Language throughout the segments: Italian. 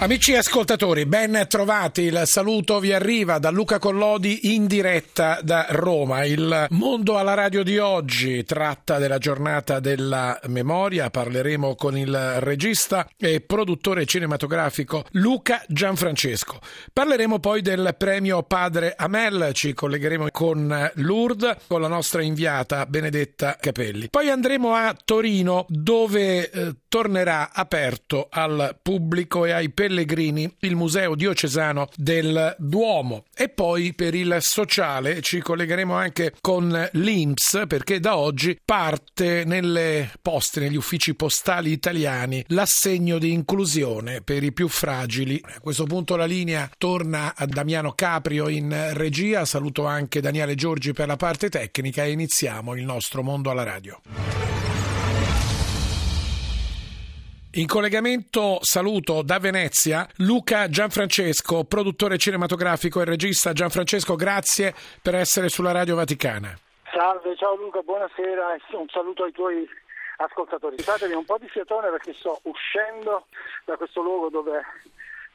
Amici ascoltatori, ben trovati. Il saluto vi arriva da Luca Collodi in diretta da Roma. Il mondo alla radio di oggi tratta della giornata della memoria. Parleremo con il regista e produttore cinematografico Luca Gianfrancesco. Parleremo poi del premio Padre Amel. Ci collegheremo con Lourdes, con la nostra inviata Benedetta Capelli. Poi andremo a Torino, dove eh, tornerà aperto al pubblico e ai pellegrini il Museo Diocesano del Duomo. E poi per il sociale ci collegheremo anche con l'INPS perché da oggi parte nelle poste, negli uffici postali italiani, l'assegno di inclusione per i più fragili. A questo punto la linea torna a Damiano Caprio in regia. Saluto anche Daniele Giorgi per la parte tecnica e iniziamo il nostro mondo alla radio. In collegamento saluto da Venezia Luca Gianfrancesco, produttore cinematografico e regista. Gianfrancesco, grazie per essere sulla Radio Vaticana. Salve, ciao Luca, buonasera e un saluto ai tuoi ascoltatori. Fatemi un po' di fiatone perché sto uscendo da questo luogo dove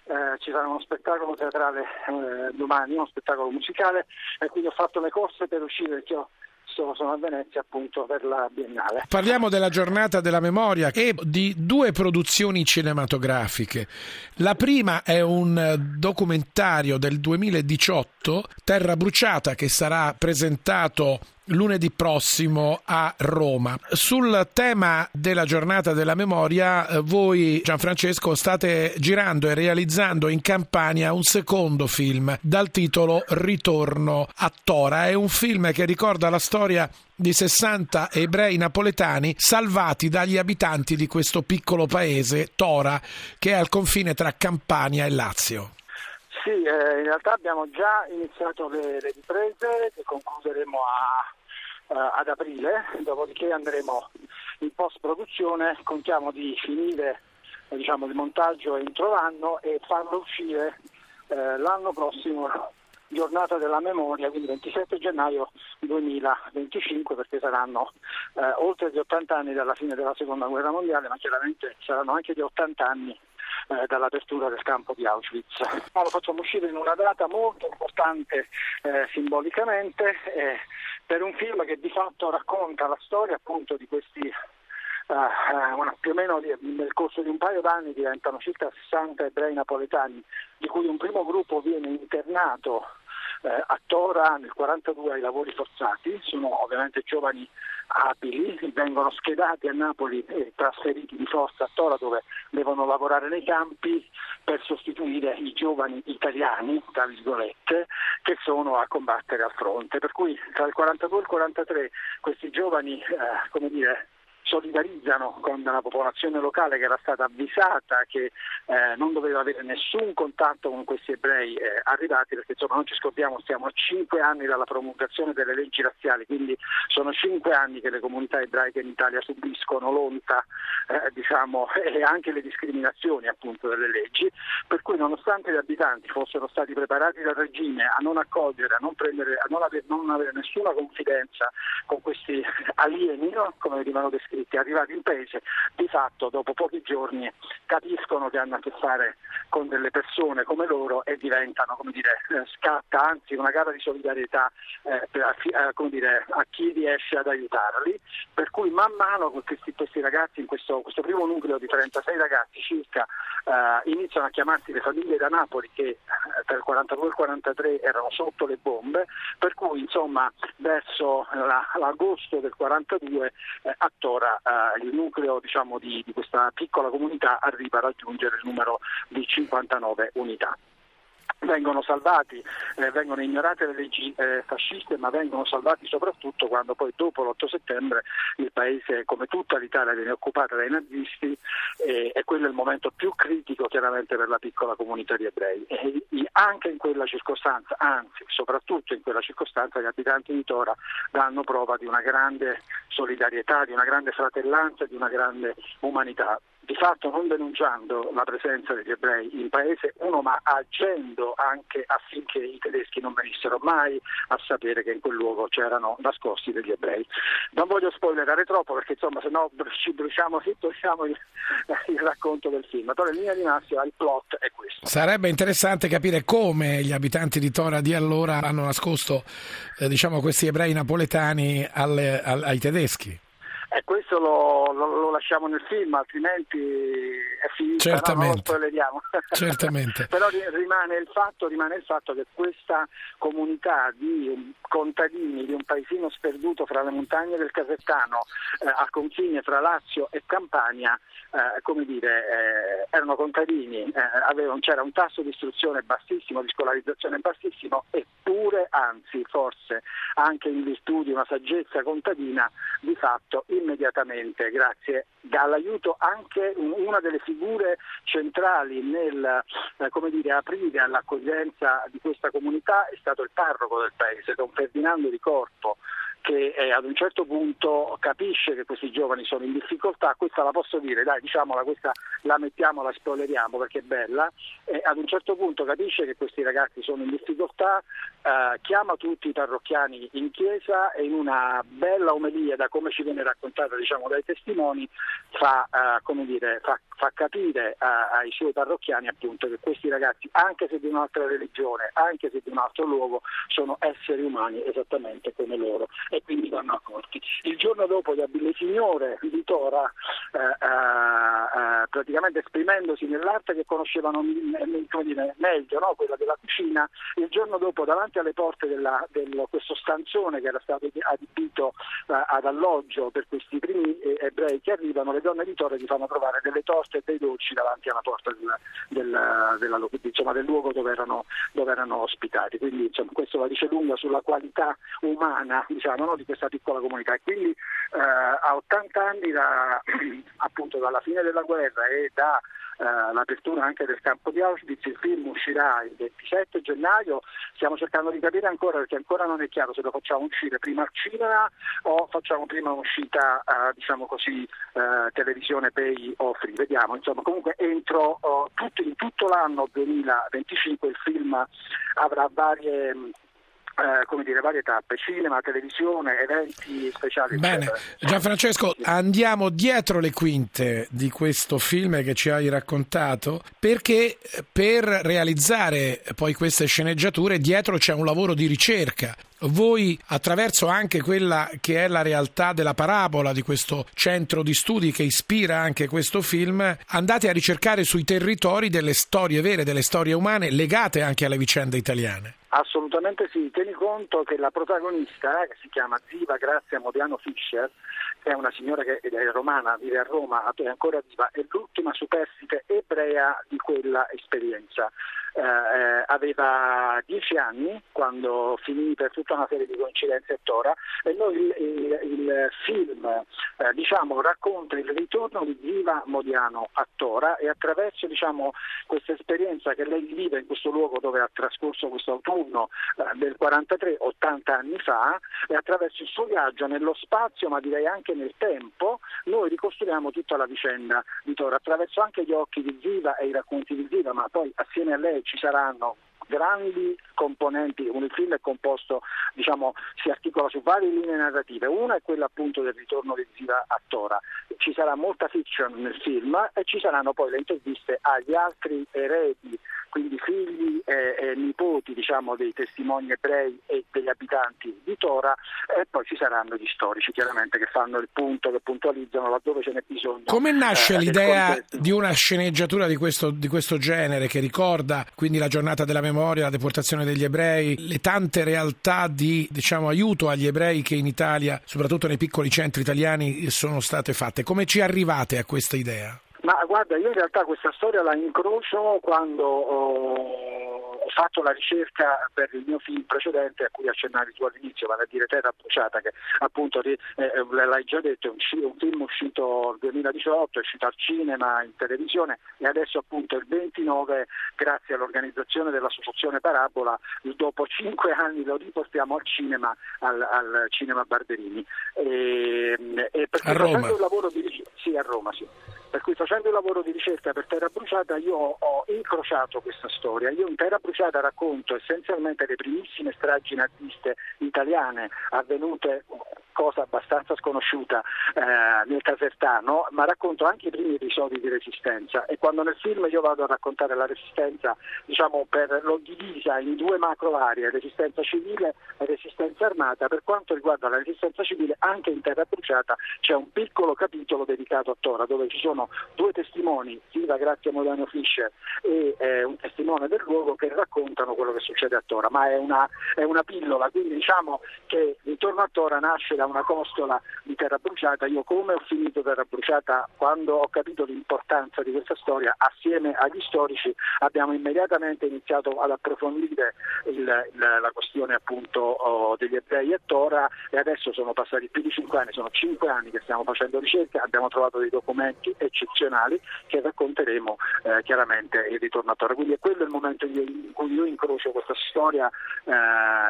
eh, ci sarà uno spettacolo teatrale eh, domani, uno spettacolo musicale e quindi ho fatto le corse per uscire perché ho sono a Venezia appunto per la Biennale. Parliamo della giornata della memoria e di due produzioni cinematografiche. La prima è un documentario del 2018, Terra bruciata, che sarà presentato lunedì prossimo a Roma. Sul tema della giornata della memoria, eh, voi Gianfrancesco state girando e realizzando in Campania un secondo film dal titolo Ritorno a Tora. È un film che ricorda la storia di 60 ebrei napoletani salvati dagli abitanti di questo piccolo paese, Tora, che è al confine tra Campania e Lazio. Sì, eh, in realtà abbiamo già iniziato le, le riprese che concluderemo a, uh, ad aprile, dopodiché andremo in post-produzione, contiamo di finire diciamo, il montaggio entro l'anno e farlo uscire eh, l'anno prossimo giornata della memoria, quindi 27 gennaio 2025, perché saranno eh, oltre di 80 anni dalla fine della seconda guerra mondiale, ma chiaramente saranno anche di 80 anni eh, dall'apertura del campo di Auschwitz. Ma lo facciamo uscire in una data molto importante eh, simbolicamente eh, per un film che di fatto racconta la storia appunto di questi Uh, più o meno nel corso di un paio d'anni diventano circa 60 ebrei napoletani, di cui un primo gruppo viene internato eh, a Tora nel 1942 ai lavori forzati, sono ovviamente giovani abili, vengono schedati a Napoli e trasferiti di forza a Tora dove devono lavorare nei campi per sostituire i giovani italiani, tra virgolette, che sono a combattere al fronte. Per cui tra il 1942 e il 1943 questi giovani, eh, come dire, solidarizzano con la popolazione locale che era stata avvisata che eh, non doveva avere nessun contatto con questi ebrei eh, arrivati perché insomma non ci scordiamo stiamo a cinque anni dalla promulgazione delle leggi razziali quindi sono cinque anni che le comunità ebraiche in Italia subiscono l'onta eh, diciamo, e anche le discriminazioni appunto delle leggi per cui nonostante gli abitanti fossero stati preparati dal regime a non accogliere a non, prendere, a non, avere, non avere nessuna confidenza con questi alieni no? come venivano descritti iscritti arrivati in paese di fatto dopo pochi giorni capiscono che hanno a che fare con delle persone come loro e diventano, come dire, eh, scatta anzi una gara di solidarietà eh, per, eh, dire, a chi riesce ad aiutarli, per cui man mano questi, questi ragazzi, in questo, questo, primo nucleo di 36 ragazzi circa, eh, iniziano a chiamarsi le famiglie da Napoli che eh, tra il 42 e il 43 erano sotto le bombe, per cui insomma verso la, l'agosto del 42 eh, a Tora eh, il nucleo diciamo, di, di questa piccola comunità arriva a raggiungere il numero di 59 unità. Vengono salvati, eh, vengono ignorate le leggi eh, fasciste, ma vengono salvati soprattutto quando poi dopo l'8 settembre il paese, come tutta l'Italia, viene occupata dai nazisti eh, e quello è il momento più critico chiaramente per la piccola comunità di ebrei. E, anche in quella circostanza, anzi soprattutto in quella circostanza, gli abitanti di Tora danno prova di una grande solidarietà, di una grande fratellanza, di una grande umanità di fatto non denunciando la presenza degli ebrei in paese, uno ma agendo anche affinché i tedeschi non venissero mai a sapere che in quel luogo c'erano nascosti degli ebrei. Non voglio spoilerare troppo perché insomma se no ci bruciamo, bruciamo il, il, racconto del film, però in linea di massima il plot è questo. Sarebbe interessante capire come gli abitanti di Tora di allora hanno nascosto eh, diciamo, questi ebrei napoletani alle, al, ai tedeschi. E eh, questo lo, lo, lo, lasciamo nel film, altrimenti è finito. Certamente. No? Certamente. Però rimane il, fatto, rimane il, fatto, che questa comunità di contadini di un paesino sperduto fra le montagne del Casettano, eh, al confine fra Lazio e Campania, eh, come dire, eh, erano contadini, eh, avevano, c'era un tasso di istruzione bassissimo, di scolarizzazione bassissimo, eppure, anzi, forse anche in virtù di una saggezza contadina, di fatto immediatamente, grazie all'aiuto anche una delle figure centrali nel eh, dire, aprire all'accoglienza di questa comunità è stato il parroco del paese, Don Ferdinando di Corpo, che eh, ad un certo punto capisce che questi giovani sono in difficoltà, questa la posso dire, dai diciamola, questa la mettiamo, la spoileriamo perché è bella, e ad un certo punto capisce che questi ragazzi sono in difficoltà, eh, chiama tutti i parrocchiani in chiesa e in una bella omelia, da come ci viene raccontata diciamo, dai testimoni, fa, eh, dire, fa, fa capire ai suoi parrocchiani appunto, che questi ragazzi, anche se di un'altra religione, anche se di un altro luogo, sono esseri umani esattamente come loro e quindi vanno accorti. Il giorno dopo il Signore di Tora, eh, eh, eh, praticamente esprimendosi nell'arte che conoscevano dire, meglio, no? quella della cucina, il giorno dopo davanti alle porte del, questo stanzone che era stato adibito eh, ad alloggio per questi primi eh, ebrei che arrivano, le donne di Tora gli fanno trovare delle torte e dei dolci davanti alla porta del, del, della, insomma, del luogo dove erano, dove erano, ospitati. Quindi insomma, questo la dice lunga sulla qualità umana diciamo, no, di questa piccola comunità. E quindi eh, a 80 anni da, appunto dalla fine della guerra e da Uh, l'apertura anche del campo di Auschwitz, il film uscirà il 27 gennaio, stiamo cercando di capire ancora perché ancora non è chiaro se lo facciamo uscire prima al cinema o facciamo prima un'uscita uh, diciamo così uh, televisione pay o free, vediamo, insomma comunque entro tutto, in tutto l'anno 2025 il film avrà varie eh, come dire, varie tappe, cinema, televisione, eventi speciali. Bene, Gianfrancesco, andiamo dietro le quinte di questo film che ci hai raccontato, perché per realizzare poi queste sceneggiature dietro c'è un lavoro di ricerca. Voi, attraverso anche quella che è la realtà della parabola di questo centro di studi che ispira anche questo film, andate a ricercare sui territori delle storie vere, delle storie umane legate anche alle vicende italiane. Assolutamente sì, tieni conto che la protagonista, che si chiama Ziva Grazia Modiano Fischer, che è una signora che è romana, vive a Roma, è ancora viva, è l'ultima superstite ebrea di quella esperienza. Eh, eh, aveva dieci anni quando finì per tutta una serie di coincidenze a Tora. E noi il, il, il film eh, diciamo, racconta il ritorno di Ziva Modiano a Tora e attraverso diciamo, questa esperienza che lei vive in questo luogo dove ha trascorso questo autunno eh, del 43, 80 anni fa e attraverso il suo viaggio nello spazio ma direi anche nel tempo noi ricostruiamo tutta la vicenda di Tora attraverso anche gli occhi di Ziva e i racconti di Ziva ma poi assieme a lei ci saranno grandi componenti, il film è composto, diciamo, si articola su varie linee narrative, una è quella appunto del ritorno di Ziva a Tora, ci sarà molta fiction nel film e ci saranno poi le interviste agli altri eredi quindi figli e, e nipoti diciamo, dei testimoni ebrei e degli abitanti di Tora e poi ci saranno gli storici chiaramente che fanno il punto, che puntualizzano laddove ce n'è bisogno. Come nasce eh, l'idea di una sceneggiatura di questo, di questo genere che ricorda quindi la giornata della memoria, la deportazione degli ebrei, le tante realtà di diciamo, aiuto agli ebrei che in Italia, soprattutto nei piccoli centri italiani, sono state fatte? Come ci arrivate a questa idea? Ma guarda, io in realtà questa storia la incrocio quando ho, fatto la ricerca per il mio film precedente a cui accennavi tu all'inizio, vale a dire Terra Bruciata, che appunto eh, l'hai già detto, è un, film uscito nel 2018, è uscito al cinema, in televisione e adesso appunto il 29, grazie all'organizzazione dell'Associazione Parabola, dopo cinque anni lo riportiamo al cinema, al, al cinema Barberini. E, e a Roma. Un lavoro di, sì, a Roma, sì. Per cui facendo il lavoro di ricerca per Terra Bruciata io ho incrociato questa storia. Io in Terra Bruciata racconto essenzialmente le primissime stragi naziste italiane avvenute cosa abbastanza sconosciuta eh, nel casertano, ma racconto anche i primi episodi di resistenza e quando nel film io vado a raccontare la resistenza, diciamo, per, l'ho divisa in due macro aree, resistenza civile e resistenza armata, per quanto riguarda la resistenza civile anche in Terra Bruciata c'è un piccolo capitolo dedicato a Tora dove ci sono due testimoni, Silva Grazia Modano Fischer e eh, un testimone del luogo che raccontano quello che succede a Tora, ma è una, è una pillola, quindi diciamo che intorno a Tora nasce da una costola di terra bruciata. Io come ho finito terra bruciata, quando ho capito l'importanza di questa storia, assieme agli storici abbiamo immediatamente iniziato ad approfondire il, il, la questione appunto oh, degli ebrei a Tora e adesso sono passati più di cinque anni, sono cinque anni che stiamo facendo ricerche, abbiamo trovato dei documenti eccezionali che racconteremo eh, chiaramente il ritorno a Tora. Quindi è quello il momento in cui io incrocio questa storia eh,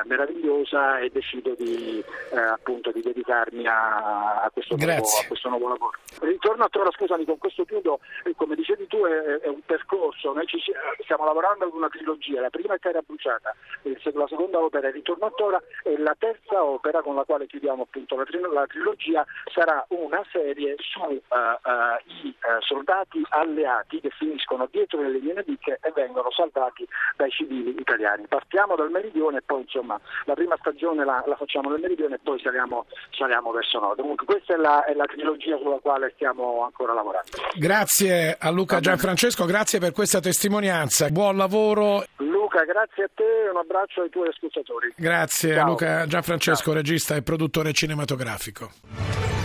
meravigliosa e decido di, eh, appunto, di dedicarmi a, a, questo nuovo, a, questo nuovo, lavoro. Ritorno a Tora, scusami, con questo chiudo, come dicevi tu è, è un percorso, noi ci, stiamo lavorando ad una trilogia, la prima è Terra Bruciata, la seconda opera è Ritorno a Tora e la terza opera con la quale chiudiamo appunto la, la trilogia sarà una serie sui uh, uh, uh, soldati alleati che finiscono dietro le linee nemiche e vengono salvati dai civili italiani. Partiamo dal meridione e poi insomma la prima stagione la, la facciamo nel meridione e poi saliamo, saliamo verso nord. Comunque questa è la, è la, trilogia sulla quale stiamo ancora lavorando. Grazie a Luca Gianfrancesco, grazie per questa testimonianza. Buon lavoro. Luca, grazie a te e un abbraccio ai tuoi ascoltatori. Grazie Ciao. a Luca Gianfrancesco, Ciao. regista e produttore cinematografico.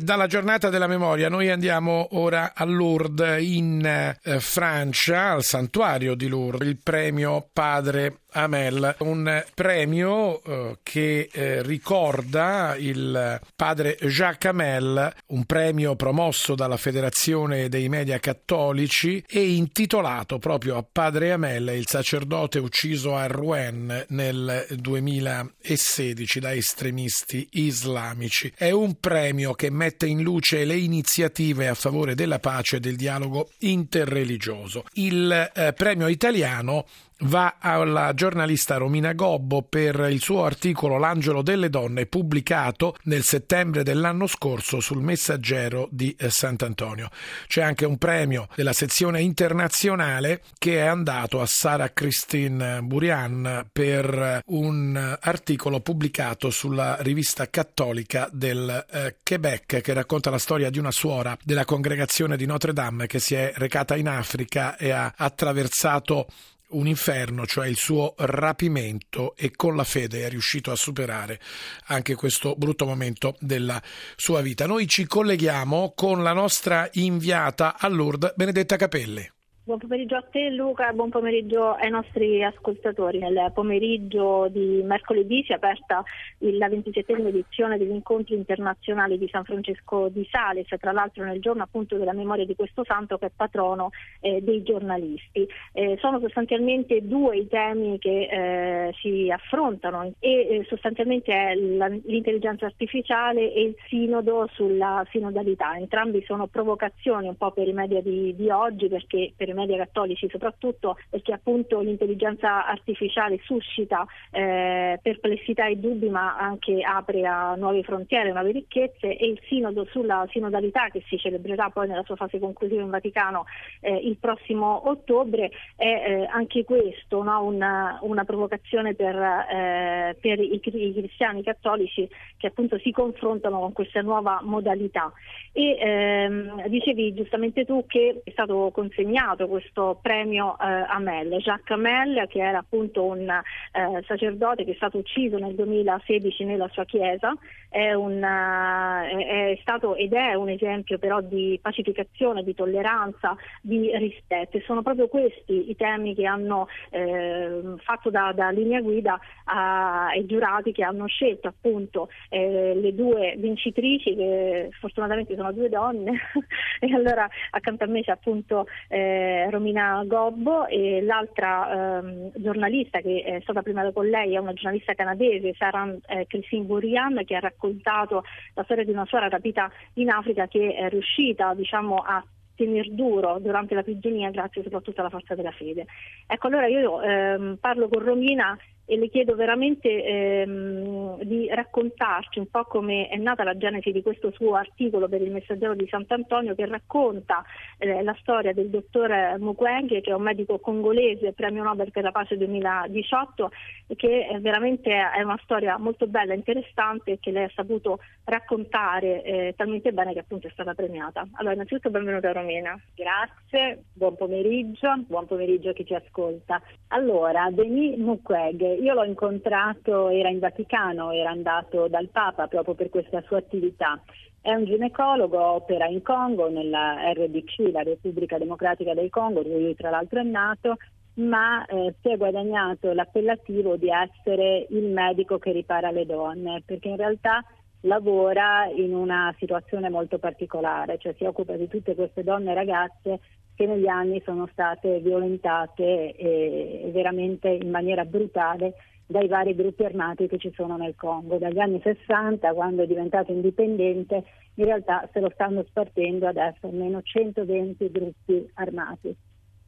Dalla giornata della memoria noi andiamo ora a Lourdes in eh, Francia, al santuario di Lourdes, il premio Padre Amel, un premio eh, che eh, ricorda il padre Jacques Amel, un premio promosso dalla Federazione dei Media Cattolici e intitolato proprio a padre Amel, il sacerdote ucciso a Rouen nel 2016 da estremisti islamici. È un premio che mette in luce le iniziative a favore della pace e del dialogo interreligioso. Il eh, premio italiano va alla giornalista Romina Gobbo per il suo articolo L'angelo delle donne pubblicato nel settembre dell'anno scorso sul Messaggero di Sant'Antonio. C'è anche un premio della sezione internazionale che è andato a Sara Christine Burian per un articolo pubblicato sulla rivista cattolica del eh, Quebec che racconta la storia di una suora della congregazione di Notre Dame che si è recata in Africa e ha attraversato un inferno, cioè il suo rapimento e con la fede è riuscito a superare anche questo brutto momento della sua vita. Noi ci colleghiamo con la nostra inviata a Lourdes, Benedetta Capelli. Buon pomeriggio a te Luca, buon pomeriggio ai nostri ascoltatori. Nel pomeriggio di mercoledì si è aperta la 27 edizione degli incontri internazionali di San Francesco di Sales, tra l'altro nel giorno appunto della memoria di questo santo che è patrono eh, dei giornalisti. Eh, sono sostanzialmente due i temi che eh, si affrontano e eh, sostanzialmente è l'intelligenza artificiale e il sinodo sulla sinodalità. Entrambi sono provocazioni un po' per i media di, di oggi perché per i media cattolici soprattutto perché appunto l'intelligenza artificiale suscita eh, perplessità e dubbi ma anche apre a nuove frontiere, nuove ricchezze e il sinodo sulla sinodalità che si celebrerà poi nella sua fase conclusiva in Vaticano eh, il prossimo ottobre è eh, anche questo no? una, una, provocazione per, eh, per i, i, cristiani cattolici che appunto si confrontano con questa nuova modalità e ehm, dicevi giustamente tu che è stato consegnato questo premio eh, Amel. Jacques Amel, che era appunto un eh, sacerdote che è stato ucciso nel 2016 nella sua chiesa, è, una, è, stato ed è un esempio però di pacificazione, di tolleranza, di rispetto e sono proprio questi i temi che hanno eh, fatto da, da, linea guida ai giurati che hanno scelto appunto eh, le due vincitrici che fortunatamente sono due donne e allora accanto a me c'è appunto eh, Romina Gobbo e l'altra ehm, giornalista che è stata premiata con lei è una giornalista canadese, Sarah eh, Christine Burian che ha raccontato la storia di una suora rapita in Africa che è riuscita diciamo, a tenere duro durante la prigionia grazie soprattutto alla forza della fede. Ecco, allora io ehm, parlo con Romina e le chiedo veramente ehm, di raccontarci un po' come è nata la genesi di questo suo articolo per il Messaggero di Sant'Antonio che racconta eh, la storia del dottor Mukwege che è un medico congolese, premio Nobel per la pace 2018 e che è veramente è una storia molto bella interessante e che lei ha saputo raccontare eh, talmente bene che appunto è stata premiata. Allora innanzitutto benvenuta Romina. Grazie, buon pomeriggio, buon pomeriggio a chi ci ascolta. Allora, Denis Mukwege io l'ho incontrato, era in Vaticano, era andato dal Papa proprio per questa sua attività. È un ginecologo, opera in Congo, nella RDC, la Repubblica Democratica del Congo, dove lui tra l'altro è nato, ma eh, si è guadagnato l'appellativo di essere il medico che ripara le donne, perché in realtà lavora in una situazione molto particolare, cioè si occupa di tutte queste donne e ragazze che negli anni sono state violentate eh, veramente in maniera brutale dai vari gruppi armati che ci sono nel Congo. Dagli anni 60, quando è diventato indipendente, in realtà se lo stanno spartendo adesso almeno 120 gruppi armati.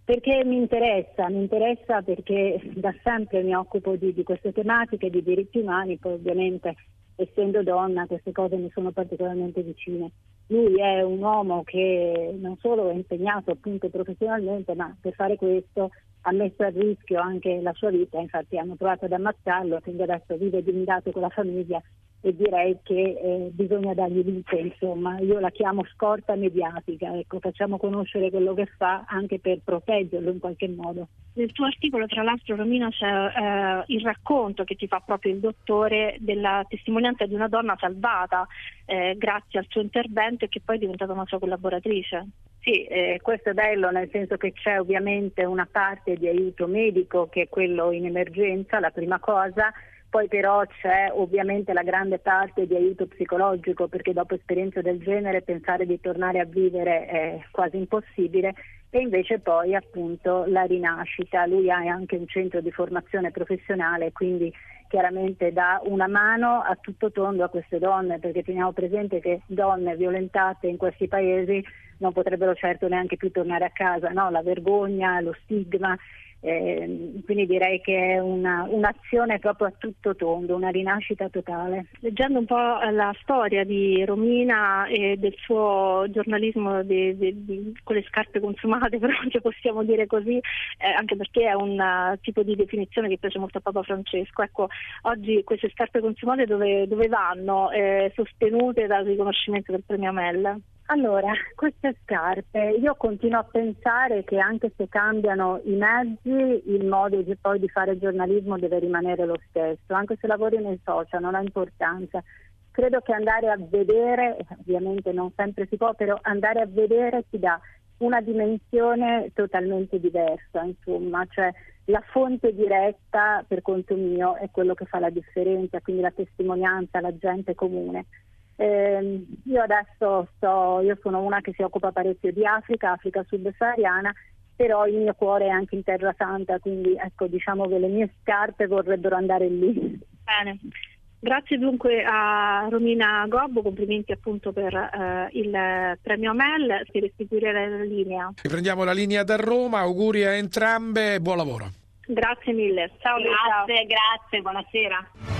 Perché mi interessa? Mi interessa perché da sempre mi occupo di, di queste tematiche, di diritti umani, poi ovviamente essendo donna queste cose mi sono particolarmente vicine. Lui è un uomo che non solo è impegnato appunto professionalmente, ma per fare questo ha messo a rischio anche la sua vita, infatti hanno provato ad ammazzarlo, quindi adesso vive blindato con la famiglia e direi che eh, bisogna dargli vita, insomma, io la chiamo scorta mediatica, ecco, facciamo conoscere quello che fa anche per proteggerlo in qualche modo. Nel tuo articolo, tra l'altro, Romina, c'è eh, il racconto che ti fa proprio il dottore della testimonianza di una donna salvata eh, grazie al suo intervento e che poi è diventata una sua collaboratrice. Sì, eh, questo è bello nel senso che c'è ovviamente una parte di aiuto medico che è quello in emergenza, la prima cosa, poi però c'è ovviamente la grande parte di aiuto psicologico perché dopo esperienze del genere pensare di tornare a vivere è quasi impossibile e invece poi appunto la rinascita. Lui ha anche un centro di formazione professionale, quindi chiaramente dà una mano a tutto tondo a queste donne, perché teniamo presente che donne violentate in questi paesi non potrebbero certo neanche più tornare a casa, no? la vergogna, lo stigma eh, quindi direi che è una, un'azione proprio a tutto tondo, una rinascita totale. Leggendo un po' la storia di Romina e del suo giornalismo di, di, di, con le scarpe consumate, se possiamo dire così, eh, anche perché è un uh, tipo di definizione che piace molto a Papa Francesco. Ecco, oggi queste scarpe consumate dove, dove vanno? Eh, sostenute dal riconoscimento del premio Mel? Allora, queste scarpe, io continuo a pensare che anche se cambiano i mezzi, il modo di, poi di fare giornalismo deve rimanere lo stesso, anche se lavori nei social non ha importanza. Credo che andare a vedere, ovviamente non sempre si può, però andare a vedere ti dà una dimensione totalmente diversa, insomma, cioè la fonte diretta per conto mio è quello che fa la differenza, quindi la testimonianza, la gente comune. Eh, io adesso sto, io sono una che si occupa parecchio di Africa, Africa subsahariana, però il mio cuore è anche in Terra Santa, quindi ecco diciamo che le mie scarpe vorrebbero andare lì. Bene. Grazie dunque a Romina Gobbo, complimenti appunto per eh, il premio Mel, per restituire la linea. Riprendiamo la linea da Roma, auguri a entrambe e buon lavoro. Grazie mille. Ciao, grazie, ciao. grazie, buonasera.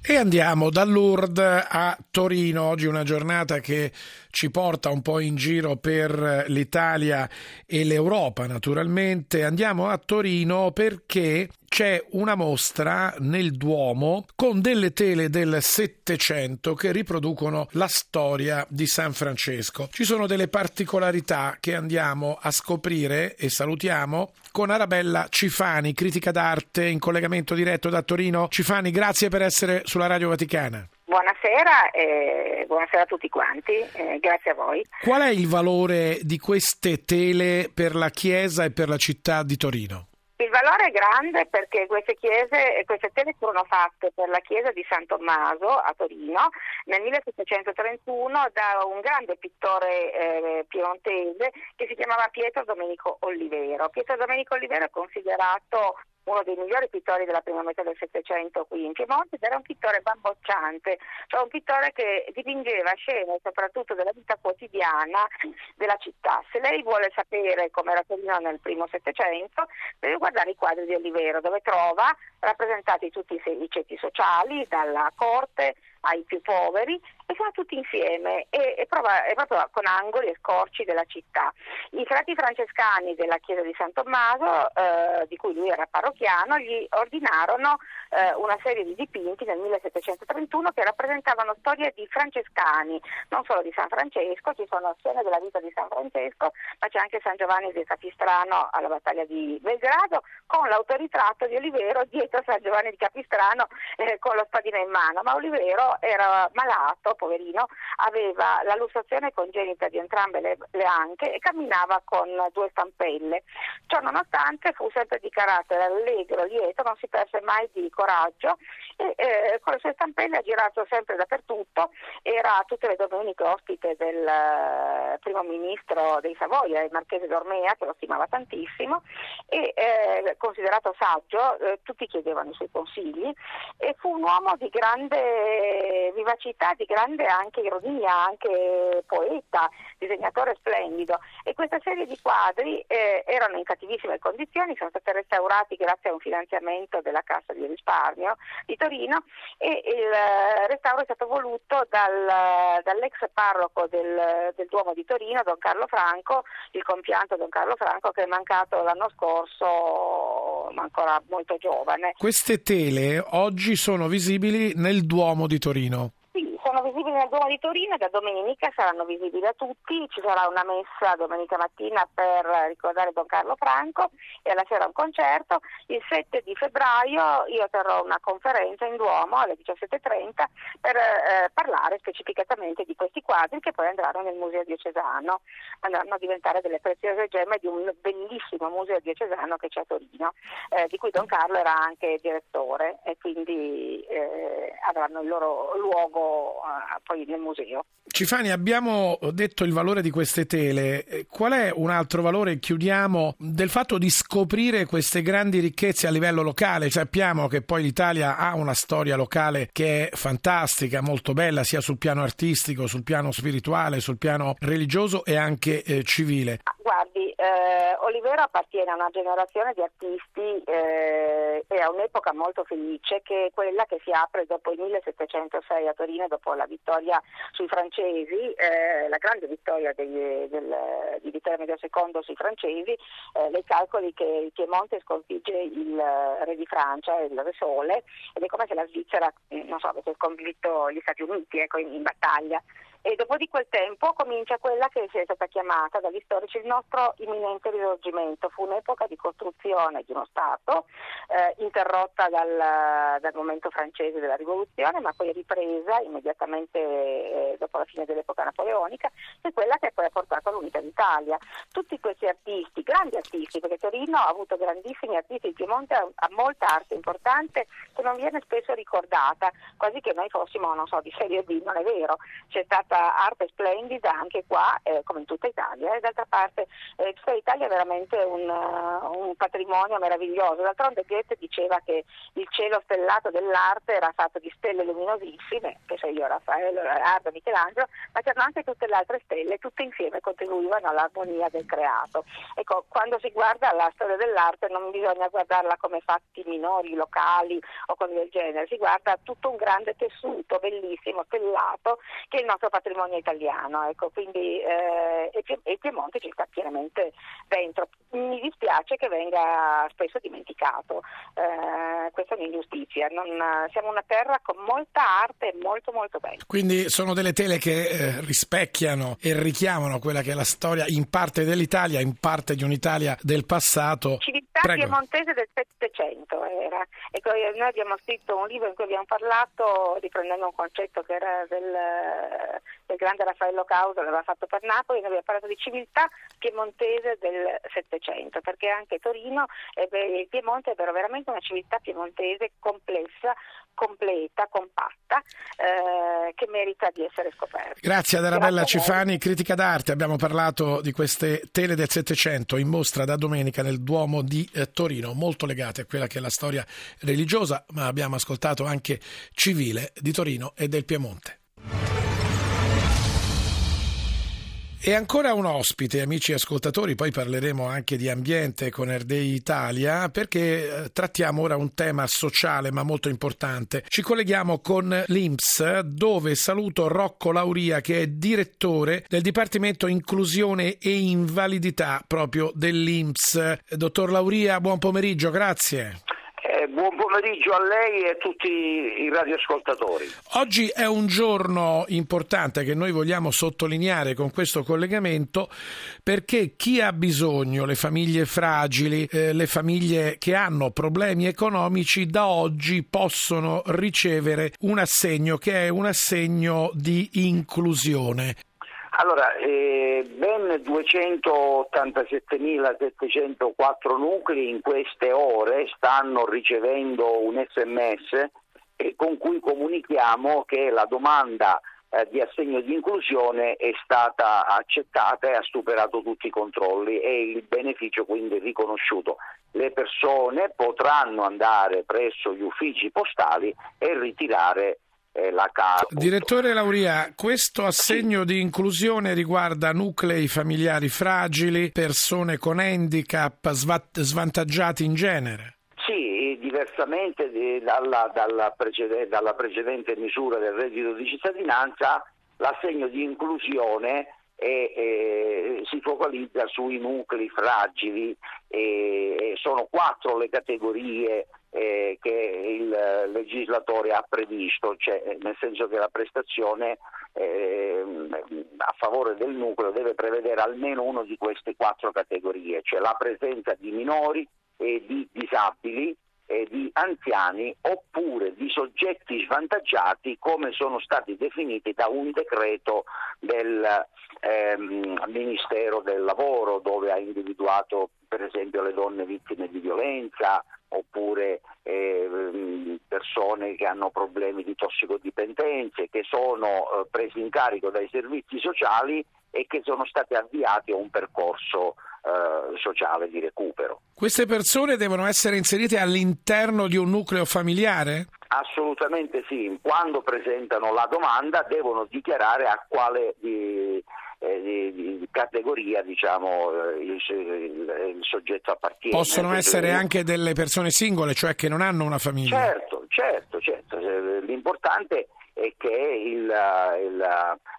E andiamo da Lourdes a Torino, oggi una giornata che ci porta un po' in giro per l'Italia e l'Europa naturalmente. Andiamo a Torino perché c'è una mostra nel Duomo con delle tele del Settecento che riproducono la storia di San Francesco. Ci sono delle particolarità che andiamo a scoprire e salutiamo con Arabella Cifani, critica d'arte in collegamento diretto da Torino. Cifani, grazie per essere sulla Radio Vaticana. Buonasera e buonasera a tutti quanti, eh, grazie a voi. Qual è il valore di queste tele per la Chiesa e per la città di Torino? Il valore è grande perché queste chiese, queste tele furono fatte per la chiesa di San Tommaso a Torino nel 1731 da un grande pittore eh, piemontese che si chiamava Pietro Domenico Olivero. Pietro Domenico Olivero è considerato uno dei migliori pittori della prima metà del Settecento qui in Piemonte ed era un pittore bambocciante, cioè un pittore che dipingeva scene soprattutto della vita quotidiana della città. Se lei vuole sapere com'era Torino nel primo Settecento, deve guardare i quadri di Olivero dove trova rappresentati tutti i ceti sociali, dalla corte ai più poveri e sono tutti insieme e, e, prova, e, proprio con angoli e scorci della città. I frati francescani della chiesa di San Tommaso, eh, di cui lui era parrocchiano, gli ordinarono eh, una serie di dipinti nel 1731 che rappresentavano storie di francescani, non solo di San Francesco, ci sono scene della vita di San Francesco, ma c'è anche San Giovanni di Capistrano alla battaglia di Belgrado con l'autoritratto di Olivero dietro San Giovanni di Capistrano eh, con lo spadino in mano, ma Olivero era malato, poverino, aveva la lussazione congenita di entrambe le, le anche e camminava con due stampelle. Ciò nonostante fu sempre di carattere allegro, lieto, non si perse mai di coraggio e eh, con le sue stampelle ha girato sempre dappertutto, era tutte le domeniche ospite del eh, primo ministro dei Savoia, il marchese d'Ormea, che lo stimava tantissimo e eh, considerato saggio, eh, tutti chiedevano i suoi consigli e fu un uomo di grande vivacità, di grande anche ironia, anche poeta, disegnatore splendido e questa serie di quadri eh, erano in cattivissime condizioni, sono stati restaurati grazie a un finanziamento della Cassa di risparmio di Torino e il eh, restauro è stato voluto dal, dall'ex parroco del, del, Duomo di Torino, Don Carlo Franco, il compianto Don Carlo Franco che è mancato l'anno scorso, ma ancora molto giovane. Queste tele oggi sono visibili nel Duomo di Torino nel Duomo di Torino da domenica saranno visibili a tutti, ci sarà una messa domenica mattina per ricordare Don Carlo Franco e alla sera un concerto. Il 7 di febbraio io terrò una conferenza in Duomo alle 17.30 per eh, parlare specificatamente di questi quadri che poi andranno nel Museo Diocesano, andranno a diventare delle preziose gemme di un bellissimo museo diocesano che c'è a Torino, eh, di cui Don Carlo era anche direttore e quindi eh, avranno il loro luogo poi nel museo. Cifani, abbiamo detto il valore di queste tele. Eh, qual è un altro valore, chiudiamo, del fatto di scoprire queste grandi ricchezze a livello locale? Sappiamo che poi l'Italia ha una storia locale che è fantastica, molto bella, sia sul piano artistico, sul piano spirituale, sul piano religioso e anche eh, civile. Guardi, eh, Olivero appartiene a una generazione di artisti eh, e a un'epoca molto felice che è quella che si apre dopo il 1706 a Torino, dopo la vittoria sui francesi, eh, la grande vittoria dei, del, di Vittorio Medio II sui francesi, eh, lei calcoli che il Piemonte sconfigge il re di Francia, il re Sole, ed è come se la Svizzera, non so, avesse sconfitto gli Stati Uniti ecco, in, in battaglia e dopo di quel tempo comincia quella che è stata chiamata dagli storici il nostro imminente risorgimento. Fu un'epoca di costruzione di uno Stato eh, interrotta dal, dal, momento francese della rivoluzione ma poi ripresa immediatamente eh, dopo la fine dell'epoca napoleonica è quella che poi ha portato all'unità d'Italia. Tutti questi artisti, grandi artisti, perché Torino ha avuto grandissimi artisti, il Piemonte ha, ha molta arte importante che non viene spesso ricordata, quasi che noi fossimo, non so, di serie B, non è vero. C'è stata stata arte splendida anche qua, eh, come in tutta Italia, e d'altra parte eh, tutta l'Italia è veramente un, uh, un, patrimonio meraviglioso. D'altronde Goethe diceva che il cielo stellato dell'arte era fatto di stelle luminosissime, che sei io, Raffaello, Leonardo, Michelangelo, ma c'erano anche tutte le altre stelle, tutte insieme contribuivano all'armonia del creato. Ecco, quando si guarda la storia dell'arte non bisogna guardarla come fatti minori, locali o cose del genere, si guarda tutto un grande tessuto bellissimo, stellato, che il nostro patrimonio italiano, ecco, quindi eh, e, Piemonte ci sta pienamente dentro. mi dispiace che venga spesso dimenticato. Eh, questa è un'ingiustizia. Non, siamo una terra con molta arte e molto molto bella. Quindi sono delle tele che eh, rispecchiano e richiamano quella che è la storia in parte dell'Italia, in parte di un'Italia del passato. Civiltà Prego. piemontese del Settecento era. E noi abbiamo scritto un libro in cui abbiamo parlato, riprendendo un concetto che era del, del grande Raffaello Causa, l'aveva fatto per Napoli, noi abbiamo parlato di civiltà piemontese del Settecento, perché anche Torino e il Piemonte è veramente una civiltà piemontese complessa, completa, compatta, eh, che merita di essere scoperta. Grazie ad Arabella Grazie Cifani, critica d'arte. Abbiamo parlato di queste tele del Settecento in mostra da domenica nel Duomo di eh, Torino, molto legate a quella che è la storia religiosa, ma abbiamo ascoltato anche civile di Torino e del Piemonte. E ancora un ospite, amici ascoltatori, poi parleremo anche di ambiente con Erdei Italia perché eh, trattiamo ora un tema sociale ma molto importante. Ci colleghiamo con l'INPS dove saluto Rocco Lauria che è direttore del Dipartimento Inclusione e Invalidità proprio dell'INPS. Dottor Lauria, buon pomeriggio, grazie. Eh, buon pomeriggio a lei e a tutti i radioascoltatori. Oggi è un giorno importante che noi vogliamo sottolineare con questo collegamento perché chi ha bisogno, le famiglie fragili, eh, le famiglie che hanno problemi economici, da oggi possono ricevere un assegno che è un assegno di inclusione. Allora, eh, ben 287.704 nuclei in queste ore stanno ricevendo un sms con cui comunichiamo che la domanda eh, di assegno di inclusione è stata accettata e ha superato tutti i controlli e il beneficio quindi riconosciuto. Le persone potranno andare presso gli uffici postali e ritirare eh, la casa. Direttore Lauria, questo assegno di inclusione riguarda nuclei familiari fragili, persone con handicap, svantaggiati in genere? Sì, diversamente dalla, dalla, precedente, dalla precedente misura del reddito di cittadinanza, l'assegno di inclusione e, e, si focalizza sui nuclei fragili e, e sono quattro le categorie eh, che il legislatore ha previsto, cioè, nel senso che la prestazione eh, a favore del nucleo deve prevedere almeno una di queste quattro categorie, cioè la presenza di minori e di disabili eh, di anziani oppure di soggetti svantaggiati come sono stati definiti da un decreto del ehm, Ministero del Lavoro dove ha individuato per esempio le donne vittime di violenza oppure eh, persone che hanno problemi di tossicodipendenze, che sono eh, presi in carico dai servizi sociali e che sono stati avviati a un percorso sociale di recupero. Queste persone devono essere inserite all'interno di un nucleo familiare? Assolutamente sì, quando presentano la domanda devono dichiarare a quale di, eh, di, di categoria diciamo, eh, il, il, il, soggetto appartiene. Possono essere anche delle persone singole, cioè che non hanno una famiglia? Certo, certo, certo. l'importante è che il,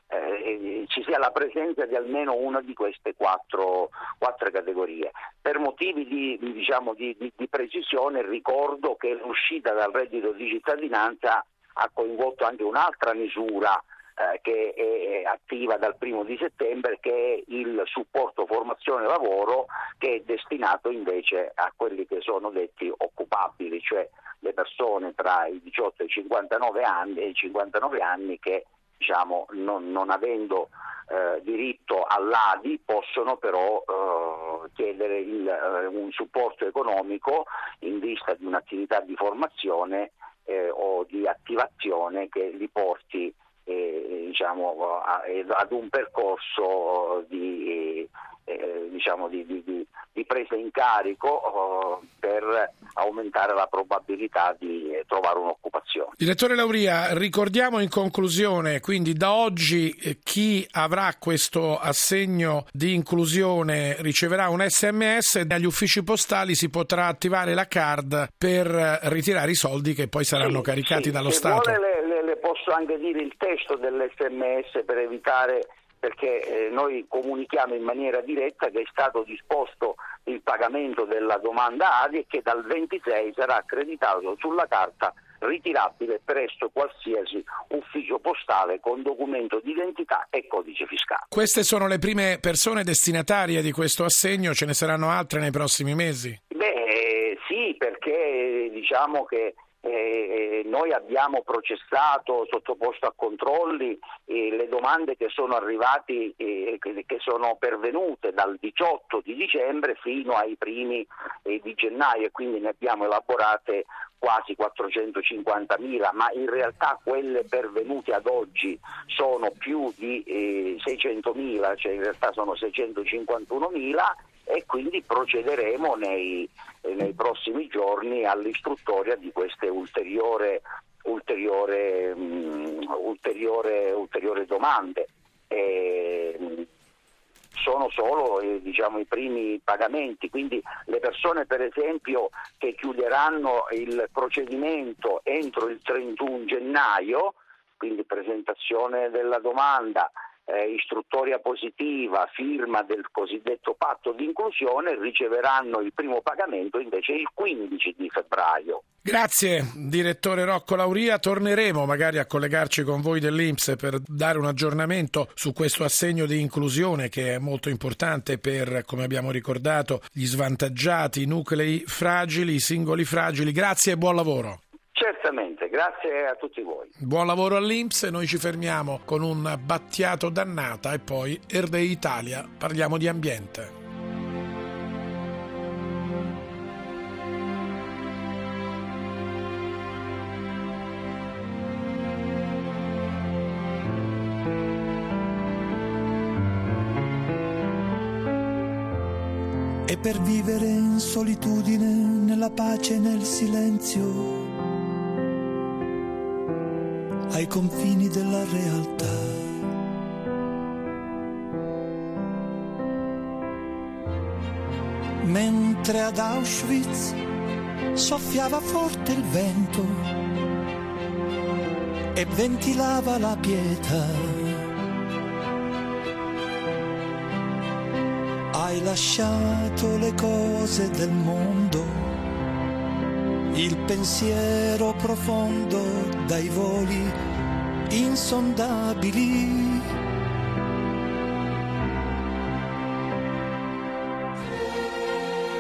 eh, ci sia la presenza di almeno una di queste quattro, quattro categorie. Per motivi di, diciamo, di, di, di precisione ricordo che l'uscita dal reddito di cittadinanza ha coinvolto anche un'altra misura eh, che è attiva dal primo di settembre, che è il supporto formazione lavoro, che è destinato invece a quelli che sono detti occupabili, cioè le persone tra i 18 e i 59 anni, i 59 anni che diciamo, non, non, avendo eh, diritto all'ADI possono però eh, chiedere il, eh, un supporto economico in vista di un'attività di formazione eh, o di attivazione che li porti eh, diciamo, ad un percorso di, eh, diciamo, di, di, di, presa in carico per aumentare la probabilità di trovare un'occupazione. Direttore Lauria, ricordiamo in conclusione, quindi da oggi eh, chi avrà questo assegno di inclusione riceverà un sms e dagli uffici postali si potrà attivare la card per ritirare i soldi che poi saranno sì, caricati sì, dallo Stato. Le, le, le posso anche dire il testo dell'SMS per evitare perché eh, noi comunichiamo in maniera diretta che è stato disposto il pagamento della domanda ADI e che dal 26 sarà accreditato sulla carta ritirabile presso qualsiasi ufficio postale con documento di identità e codice fiscale. Queste sono le prime persone destinatarie di questo assegno, ce ne saranno altre nei prossimi mesi? Beh, sì, perché diciamo che eh, noi abbiamo processato, sottoposto a controlli eh, le domande che sono arrivate, eh, che sono pervenute dal 18 di dicembre fino ai primi eh, di gennaio e quindi ne abbiamo elaborate quasi 450.000, ma in realtà quelle pervenute ad oggi sono più di 600.000, cioè in realtà sono 651.000 e quindi procederemo nei, nei prossimi giorni all'istruttoria di queste ulteriori ulteriore, um, ulteriore, ulteriore domande. E, sono solo eh, diciamo, i primi pagamenti, quindi le persone per esempio che chiuderanno il procedimento entro il 31 gennaio, quindi presentazione della domanda, eh, istruttoria positiva, firma del cosiddetto patto di inclusione, riceveranno il primo pagamento invece il 15 di febbraio. Grazie direttore Rocco Lauria, torneremo magari a collegarci con voi dell'Inps per dare un aggiornamento su questo assegno di inclusione che è molto importante per, come abbiamo ricordato, gli svantaggiati, i nuclei fragili, i singoli fragili. Grazie e buon lavoro. Certamente, grazie a tutti voi. Buon lavoro all'Inps e noi ci fermiamo con un battiato dannata e poi Erde Italia, parliamo di ambiente. E per vivere in solitudine, nella pace e nel silenzio, ai confini della realtà. Mentre ad Auschwitz soffiava forte il vento e ventilava la pietà. Hai lasciato le cose del mondo il pensiero profondo dai voli insondabili.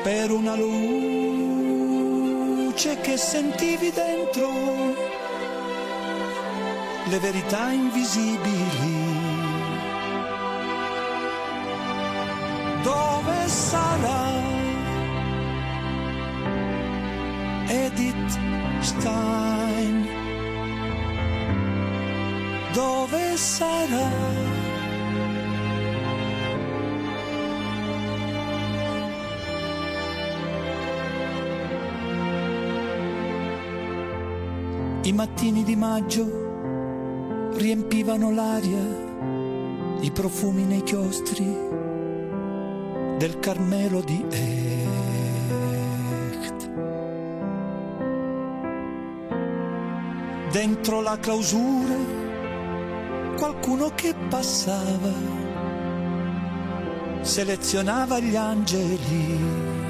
Per una luce che sentivi dentro le verità invisibili. Mattini di maggio riempivano l'aria, i profumi nei chiostri del Carmelo di Echt. Dentro la clausura qualcuno che passava, selezionava gli angeli.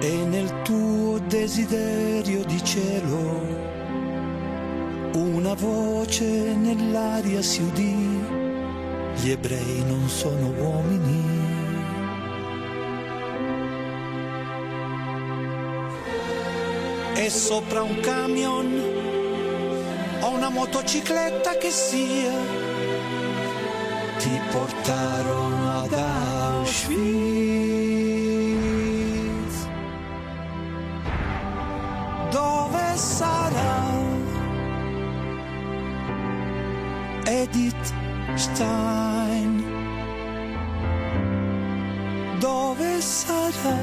E nel tuo desiderio di cielo una voce nell'aria si udì, gli ebrei non sono uomini. E sopra un camion o una motocicletta che sia, ti portarono ad Auschwitz. Edith Stein? Dove sarà?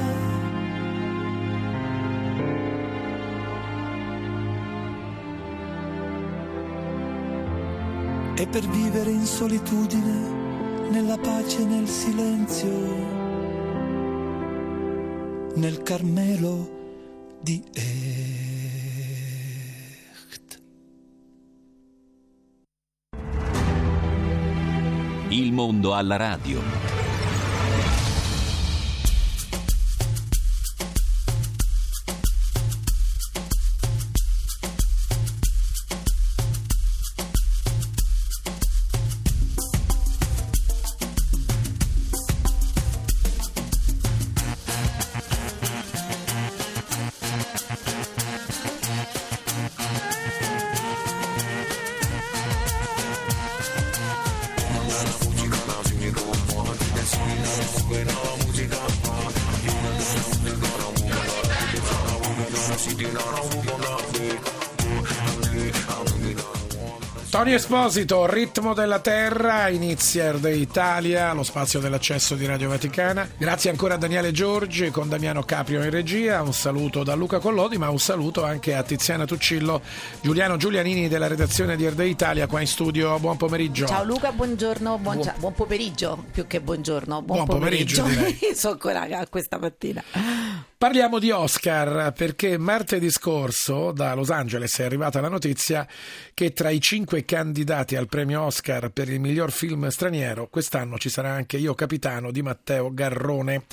E per vivere in solitudine, nella pace e nel silenzio, nel Carmelo di Echt. Il mondo alla radio. Tony Esposito, Ritmo della Terra, inizia RD Italia, lo spazio dell'accesso di Radio Vaticana. Grazie ancora a Daniele Giorgi con Damiano Caprio in regia, un saluto da Luca Collodi, ma un saluto anche a Tiziana Tuccillo, Giuliano Giulianini della redazione di RD Italia qua in studio. Buon pomeriggio. Ciao Luca, buongiorno, buon, buon... buon pomeriggio, più che buongiorno, buon, buon pomeriggio. pomeriggio Sono ancora questa mattina. Parliamo di Oscar perché martedì scorso da Los Angeles è arrivata la notizia che tra i cinque candidati al premio Oscar per il miglior film straniero quest'anno ci sarà anche Io Capitano di Matteo Garrone.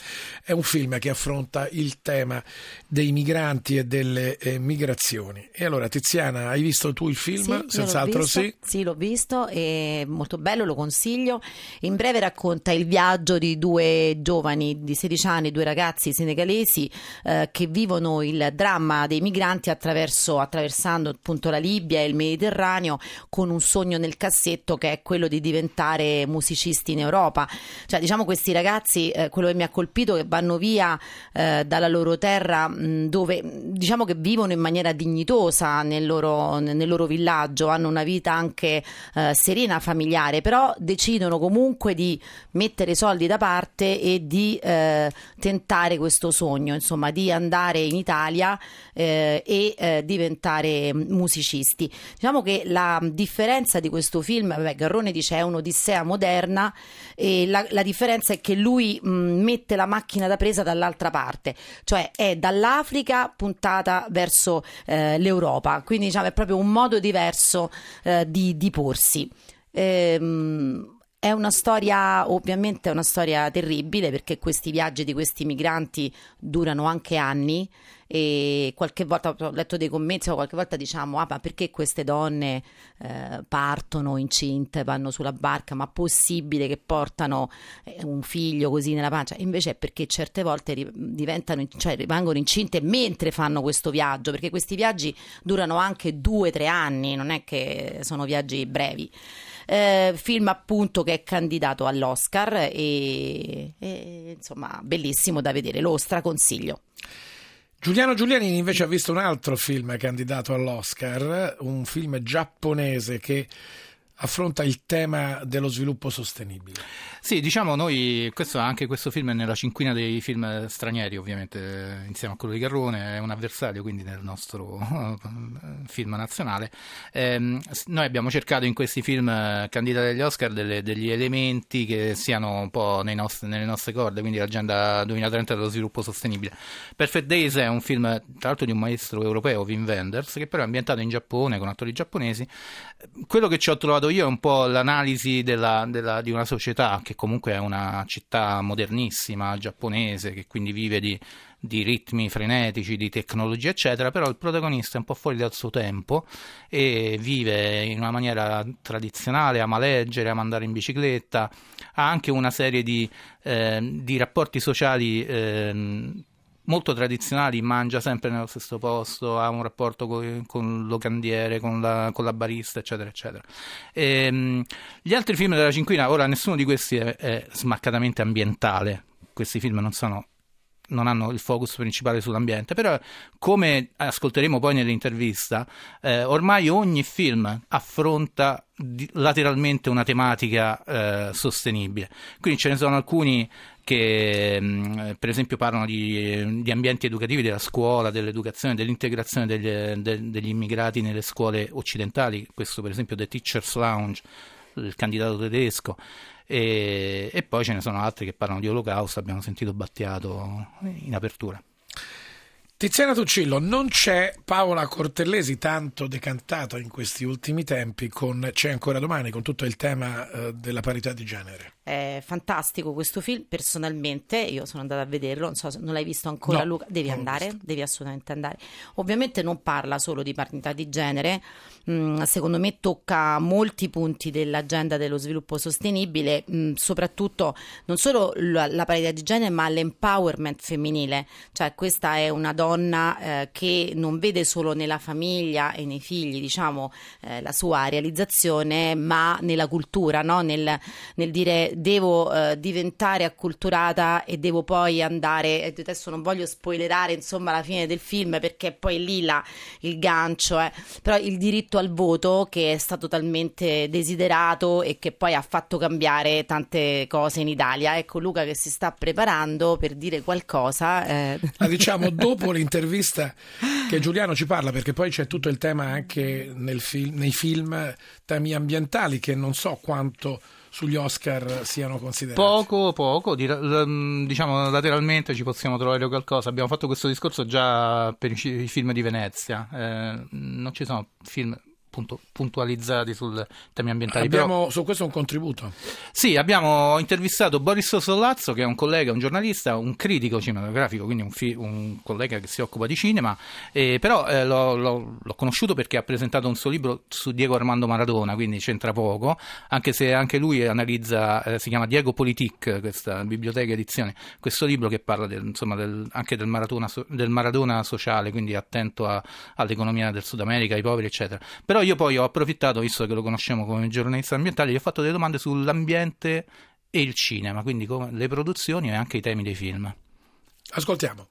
È un film che affronta il tema dei migranti e delle eh, migrazioni. E allora Tiziana, hai visto tu il film? Sì, Senz'altro sì. Sì, l'ho visto, è molto bello, lo consiglio. In breve racconta il viaggio di due giovani di 16 anni, due ragazzi senegalesi eh, che vivono il dramma dei migranti attraverso, attraversando appunto la Libia e il Mediterraneo con un sogno nel cassetto che è quello di diventare musicisti in Europa. Cioè, diciamo, questi ragazzi, eh, quello che mi ha colpito, che vanno via eh, dalla loro terra mh, dove diciamo che vivono in maniera dignitosa nel loro, nel loro villaggio, hanno una vita anche eh, serena, familiare, però decidono comunque di mettere soldi da parte e di eh, tentare questo sogno insomma, di andare in Italia eh, e eh, diventare musicisti. Diciamo che la differenza di questo film, vabbè, Garrone dice è un'odissea moderna e la, la differenza è che lui mh, mette la macchina da presa dall'altra parte, cioè è dall'Africa puntata verso eh, l'Europa, quindi diciamo è proprio un modo diverso eh, di, di porsi. Ehm, è una storia, ovviamente è una storia terribile perché questi viaggi di questi migranti durano anche anni e qualche volta ho letto dei commenti o qualche volta diciamo ah ma perché queste donne eh, partono incinte, vanno sulla barca, ma possibile che portano eh, un figlio così nella pancia? Invece è perché certe volte diventano, cioè rimangono incinte mentre fanno questo viaggio, perché questi viaggi durano anche due o tre anni, non è che sono viaggi brevi eh, film appunto che è candidato all'Oscar e, e insomma bellissimo da vedere, lo straconsiglio. Giuliano Giulianini invece ha visto un altro film candidato all'Oscar, un film giapponese che affronta il tema dello sviluppo sostenibile. Sì, diciamo noi, questo, anche questo film è nella cinquina dei film stranieri, ovviamente, insieme a quello di Garrone, è un avversario quindi del nostro film nazionale. Eh, noi abbiamo cercato in questi film candidati agli Oscar delle, degli elementi che siano un po' nostri, nelle nostre corde, quindi l'agenda 2030 dello sviluppo sostenibile. Perfect Days è un film, tra l'altro, di un maestro europeo, Wim Wenders, che però è ambientato in Giappone con attori giapponesi. Quello che ci ho trovato io è un po' l'analisi della, della, di una società che comunque è una città modernissima, giapponese, che quindi vive di, di ritmi frenetici, di tecnologia, eccetera, però il protagonista è un po' fuori dal suo tempo e vive in una maniera tradizionale, ama leggere, ama andare in bicicletta, ha anche una serie di, eh, di rapporti sociali eh, molto tradizionali, mangia sempre nello stesso posto, ha un rapporto con, con il locandiere, con la, con la, barista, eccetera, eccetera. E, ehm, gli altri film della cinquina, ora nessuno di questi è, è smaccatamente ambientale, questi film non sono non hanno il focus principale sull'ambiente, però come ascolteremo poi nell'intervista, eh, ormai ogni film affronta lateralmente una tematica eh, sostenibile. Quindi ce ne sono alcuni che mm, per esempio parlano di, di, ambienti educativi della scuola, dell'educazione, dell'integrazione degli, de, degli immigrati nelle scuole occidentali, questo per esempio The Teacher's Lounge, il candidato tedesco, e, e poi ce ne sono altri che parlano di olocausto, abbiamo sentito Battiato in apertura. Tiziana Tuccillo, non c'è Paola Cortellesi tanto decantato in questi ultimi tempi con C'è ancora domani, con tutto il tema eh, della parità di genere. È fantastico questo film, personalmente io sono andata a vederlo, non so se non l'hai visto ancora no, Luca, devi andare, visto. devi assolutamente andare. Ovviamente non parla solo di parità di genere, mm, secondo me tocca molti punti dell'agenda dello sviluppo sostenibile, mm, soprattutto non solo la, la parità di genere ma l'empowerment femminile, cioè questa è una donna donna eh, che non vede solo nella famiglia e nei figli, diciamo, eh, la sua realizzazione, ma nella cultura, no? nel, nel, dire devo eh, diventare acculturata e devo poi andare, adesso non voglio spoilerare insomma la fine del film perché poi lì la, il gancio, eh. però il diritto al voto che è stato talmente desiderato e che poi ha fatto cambiare tante cose in Italia. Ecco Luca che si sta preparando per dire qualcosa. Eh. La diciamo dopo l'intervista che Giuliano ci parla, perché poi c'è tutto il tema anche nel film, nei film temi ambientali che non so quanto sugli Oscar siano considerati? Poco, poco, diciamo lateralmente ci possiamo trovare qualcosa. Abbiamo fatto questo discorso già per i film di Venezia, eh, non ci sono film appunto puntualizzati sul temi ambientali. Abbiamo Però, su questo un contributo. Sì, abbiamo intervistato Boris Sollazzo, che è un collega, un giornalista, un critico cinematografico, quindi un, fi- un collega che si occupa di cinema, eh, però eh, l'ho, l'ho, l'ho, conosciuto perché ha presentato un suo libro su Diego Armando Maradona, quindi c'entra poco, anche se anche lui analizza, eh, si chiama Diego Politic, questa biblioteca edizione, questo libro che parla del, insomma, del, anche del Maradona, del Maradona, sociale, quindi attento a, all'economia del Sud America, ai poveri, eccetera. Però io poi ho approfittato, visto che lo conosciamo come giornalista ambientale, gli ho fatto delle domande sull'ambiente e il cinema, quindi le produzioni e anche i temi dei film. Ascoltiamo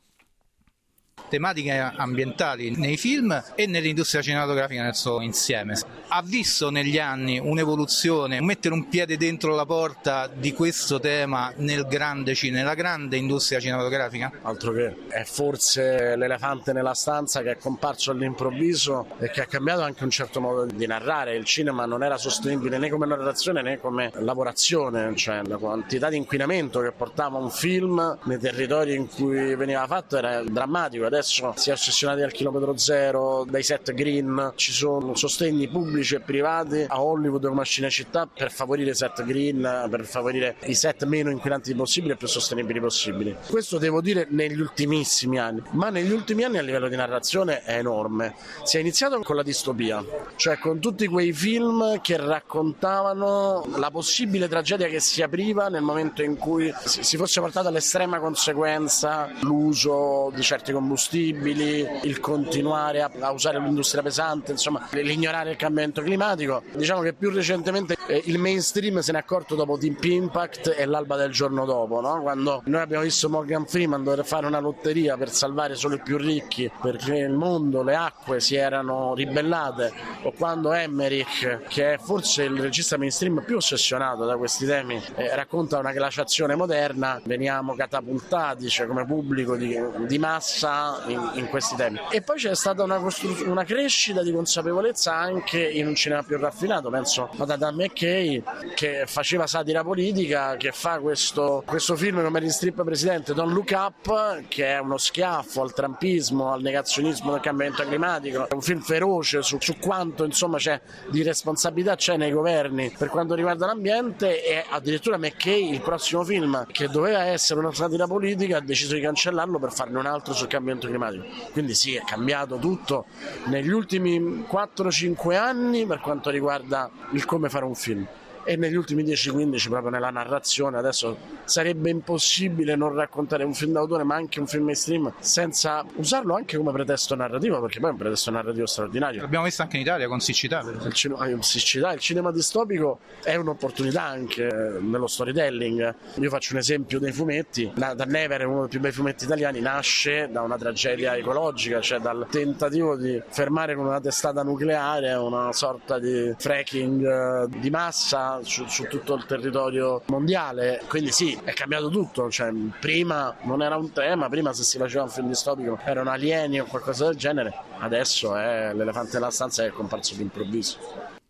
tematiche ambientali nei film e nell'industria cinematografica nel suo insieme. Ha visto negli anni un'evoluzione, mettere un piede dentro la porta di questo tema nel grande cinema, nella grande industria cinematografica? Altro che è forse l'elefante nella stanza che è comparso all'improvviso e che ha cambiato anche un certo modo di narrare. Il cinema non era sostenibile né come narrazione né come lavorazione, cioè la quantità di inquinamento che portava un film nei territori in cui veniva fatto era drammatico. Adesso adesso si è ossessionati al chilometro zero, dai set green, ci sono sostegni pubblici e privati a Hollywood come a Cinecittà per favorire i set green, per favorire i set meno inquinanti possibili e più sostenibili possibili. Questo devo dire negli ultimissimi anni, ma negli ultimi anni a livello di narrazione è enorme. Si è iniziato con la distopia, cioè con tutti quei film che raccontavano la possibile tragedia che si apriva nel momento in cui si fosse portato all'estrema conseguenza l'uso di certi combustibili combustibili, il continuare a, usare l'industria pesante, insomma l'ignorare il cambiamento climatico. Diciamo che più recentemente eh, il mainstream se ne è accorto dopo Deep Impact e l'alba del giorno dopo, no? quando noi abbiamo visto Morgan Freeman dover fare una lotteria per salvare solo i più ricchi perché il mondo, le acque si erano ribellate o quando Emmerich, che è forse il regista mainstream più ossessionato da questi temi, eh, racconta una glaciazione moderna, veniamo catapultati cioè, come pubblico di, di massa in, in, questi temi. E poi c'è stata una, costru- una, crescita di consapevolezza anche in un cinema più raffinato, penso ad Adam McKay che faceva satira politica, che fa questo, questo film come Strip Presidente, Don't Look Up, che è uno schiaffo al trampismo, al negazionismo del cambiamento climatico, è un film feroce su, su quanto insomma c'è di responsabilità c'è nei governi per quanto riguarda l'ambiente e addirittura McKay, il prossimo film che doveva essere una satira politica, ha deciso di cancellarlo per farne un altro sul cambiamento climatico. Quindi sì, è cambiato tutto negli ultimi 4-5 anni per quanto riguarda il come fare un film e negli ultimi 10-15 proprio nella narrazione adesso sarebbe impossibile non raccontare un film d'autore ma anche un film mainstream senza usarlo anche come pretesto narrativo perché poi è un pretesto narrativo straordinario. L'abbiamo visto anche in Italia con Siccità il cinema, eh, Siccità, il cinema distopico è un'opportunità anche nello storytelling. Io faccio un esempio dei fumetti. Da Never uno dei più bei fumetti italiani nasce da una tragedia ecologica cioè dal tentativo di fermare con una testata nucleare una sorta di fracking eh, di massa su, su, tutto il territorio mondiale. Quindi sì, è cambiato tutto. Cioè, prima non era un tema, prima se si faceva un film distopico erano alieni o qualcosa del genere, adesso è l'elefante nella stanza che è comparso d'improvviso.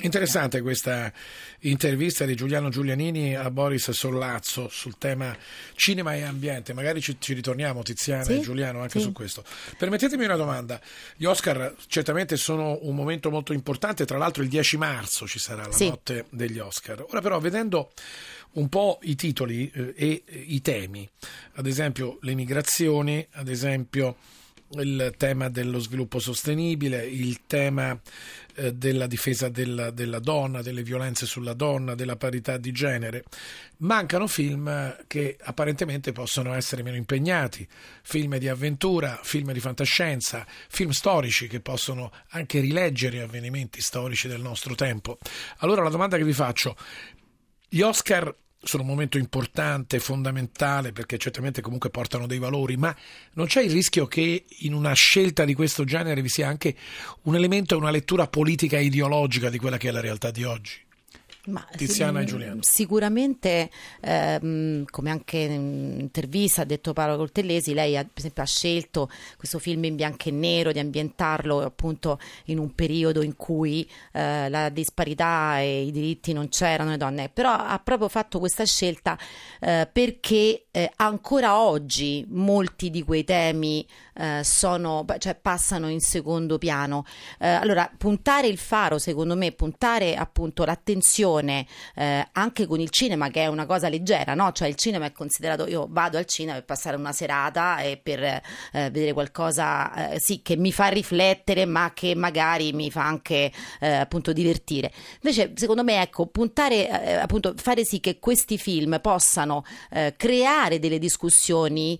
Interessante questa intervista di Giuliano Giulianini a Boris Sollazzo sul tema cinema e ambiente. Magari ci, ci ritorniamo, Tiziana sì? e Giuliano, anche sì. su questo. Permettetemi una domanda. Gli Oscar certamente sono un momento molto importante, tra l'altro il 10 marzo ci sarà la sì. notte degli Oscar. Ora però, vedendo un po' i titoli eh, e i temi, ad esempio le migrazioni, ad esempio il tema dello sviluppo sostenibile, il tema eh, della difesa della, della, donna, delle violenze sulla donna, della parità di genere. Mancano film che apparentemente possono essere meno impegnati, film di avventura, film di fantascienza, film storici che possono anche rileggere avvenimenti storici del nostro tempo. Allora la domanda che vi faccio, gli Oscar sono un momento importante, fondamentale, perché certamente comunque portano dei valori, ma non c'è il rischio che in una scelta di questo genere vi sia anche un elemento e una lettura politica e ideologica di quella che è la realtà di oggi? Ma, Tiziana e Giuliano. Sicuramente, ehm, come anche in intervista ha detto Paolo Coltellesi, lei ha, per esempio ha scelto questo film in bianco e nero di ambientarlo appunto in un periodo in cui eh, la disparità e i diritti non c'erano le donne, però ha proprio fatto questa scelta eh, perché eh, ancora oggi molti di quei temi eh, sono, cioè, passano in secondo piano. Eh, allora, puntare il faro, secondo me, puntare appunto l'attenzione eh, anche con il cinema, che è una cosa leggera, no? Cioè il cinema è considerato, io vado al cinema per passare una serata e per eh, vedere qualcosa, eh, sì, che mi fa riflettere, ma che magari mi fa anche appunto divertire. Invece, secondo me, ecco, puntare, appunto, fare sì che questi film possano creare delle discussioni,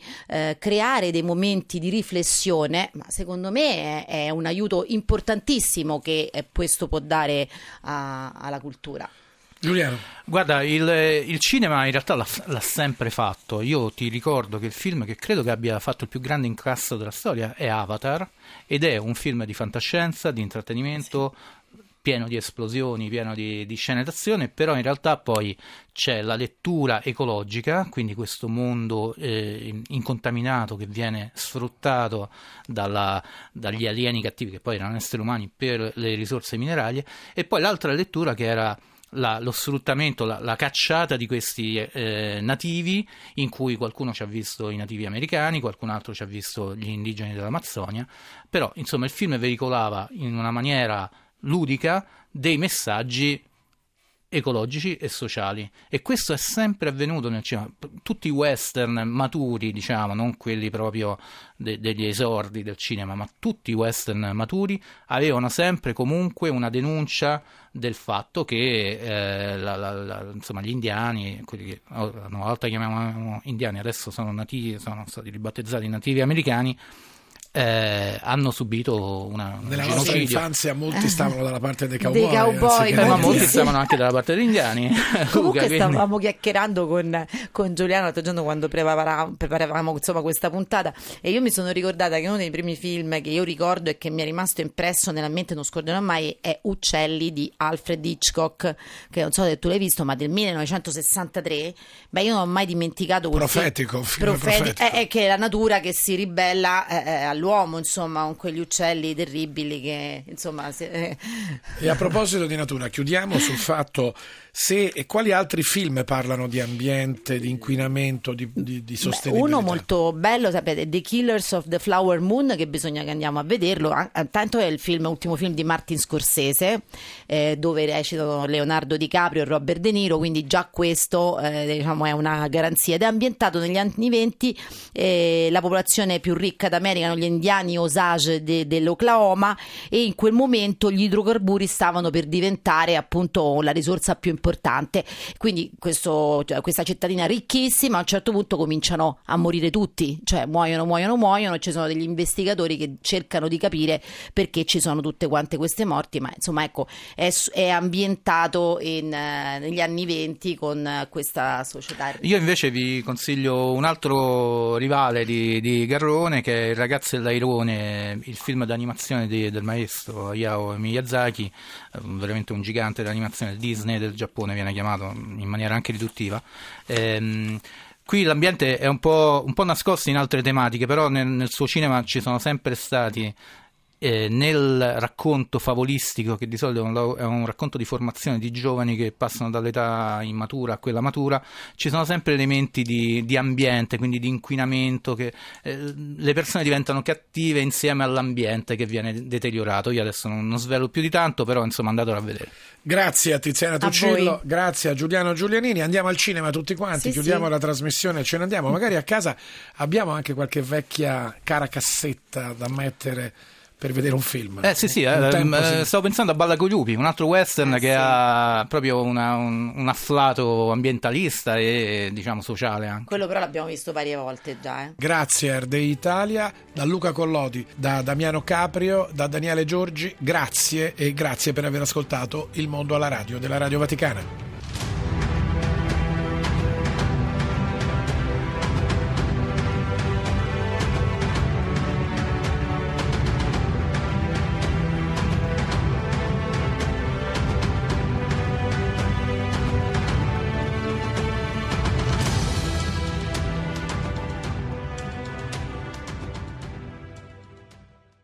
creare dei momenti di riflessione ma secondo me è, è un aiuto importantissimo che eh, questo può dare a, alla cultura. Giuliano. Guarda, il, il, cinema in realtà l'ha, l'ha, sempre fatto. Io ti ricordo che il film che credo che abbia fatto il più grande incasso della storia è Avatar ed è un film di fantascienza, di intrattenimento, sì pieno di esplosioni, pieno di, di scene d'azione, però in realtà poi c'è la lettura ecologica, quindi questo mondo eh, incontaminato che viene sfruttato dalla, dagli alieni cattivi, che poi erano esseri umani, per le risorse minerarie, e poi l'altra lettura che era la, lo sfruttamento, la, la, cacciata di questi eh, nativi, in cui qualcuno ci ha visto i nativi americani, qualcun altro ci ha visto gli indigeni dell'Amazzonia, però insomma il film veicolava in una maniera ludica dei messaggi ecologici e sociali. E questo è sempre avvenuto nel cinema. Tutti i western maturi diciamo non quelli proprio de- degli esordi del cinema ma tutti i western maturi avevano sempre comunque una denuncia del fatto che eh, la, la, la, insomma, gli indiani quelli che una volta chiamavamo indiani adesso sono nativi sono stati ribattezzati nativi americani eh, hanno subito una, Nella nostra infanzia molti stavano dalla parte dei cowboy, dei cowboy eh, ma molti stavano anche dalla parte degli indiani. Comunque Luca, stavamo quindi... chiacchierando con, con Giuliano l'altro giorno quando preparavamo, preparavamo insomma, questa puntata e io mi sono ricordata che uno dei primi film che io ricordo e che mi è rimasto impresso nella mente, non scorderò mai, è Uccelli di Alfred Hitchcock, che non so se tu l'hai visto, ma del 1963. Beh, io non ho mai dimenticato profetico, film profeti- profetico. È, è, che è la natura che si ribella eh, eh all'uomo, insomma, con quegli uccelli terribili che, insomma... Se. E a proposito di natura, chiudiamo sul fatto se e quali altri film parlano di ambiente, di inquinamento, di, di, di sostenibilità? Uno molto bello, sapete, The Killers of the Flower Moon, che bisogna che andiamo a vederlo. Tanto è il film, ultimo film di Martin Scorsese, eh, dove recitano Leonardo DiCaprio e Robert De Niro, quindi già questo eh, diciamo, è una garanzia. Ed è ambientato negli anni 20, eh, la popolazione più ricca d'America erano gli indiani Osage de, dell'Oklahoma e in quel momento gli idrocarburi stavano per diventare appunto la risorsa più importante importante. Quindi questo, cioè, questa cittadina ricchissima a un certo punto cominciano a morire tutti, cioè muoiono, muoiono, muoiono. Ci sono degli investigatori che cercano di capire perché ci sono tutte quante queste morti, ma insomma ecco è, è ambientato in, uh, negli anni venti con questa società. Io invece vi consiglio un altro rivale di, di Garrone che è Il ragazzo dell'airone, il film d'animazione di, del maestro Hayao Miyazaki, eh, veramente un gigante dell'animazione Disney del Giappone Giappone viene chiamato in maniera anche riduttiva. Ehm, qui l'ambiente è un po', un po', nascosto in altre tematiche, però nel, nel, suo cinema ci sono sempre stati eh, nel racconto favolistico, che di solito è un, è un, racconto di formazione di giovani che passano dall'età immatura a quella matura, ci sono sempre elementi di, di ambiente, quindi di inquinamento, che eh, le persone diventano cattive insieme all'ambiente che viene deteriorato. Io adesso non, non svelo più di tanto, però insomma andatelo a vedere. Grazie a Tiziana Tuccillo, a grazie a Giuliano Giulianini. Andiamo al cinema tutti quanti, sì, chiudiamo sì. la trasmissione e ce ne andiamo. Magari a casa abbiamo anche qualche vecchia cara cassetta da mettere per vedere un film. Eh sì, sì, eh, eh, stavo pensando a Balla con Lupi, un altro western eh, che sì. ha proprio una, un, un, afflato ambientalista e diciamo sociale anche. Quello però l'abbiamo visto varie volte già. Eh. Grazie Erde Italia, da Luca Collodi, da Damiano Caprio, da Daniele Giorgi, grazie e grazie per aver ascoltato Il Mondo alla radio della Radio Vaticana.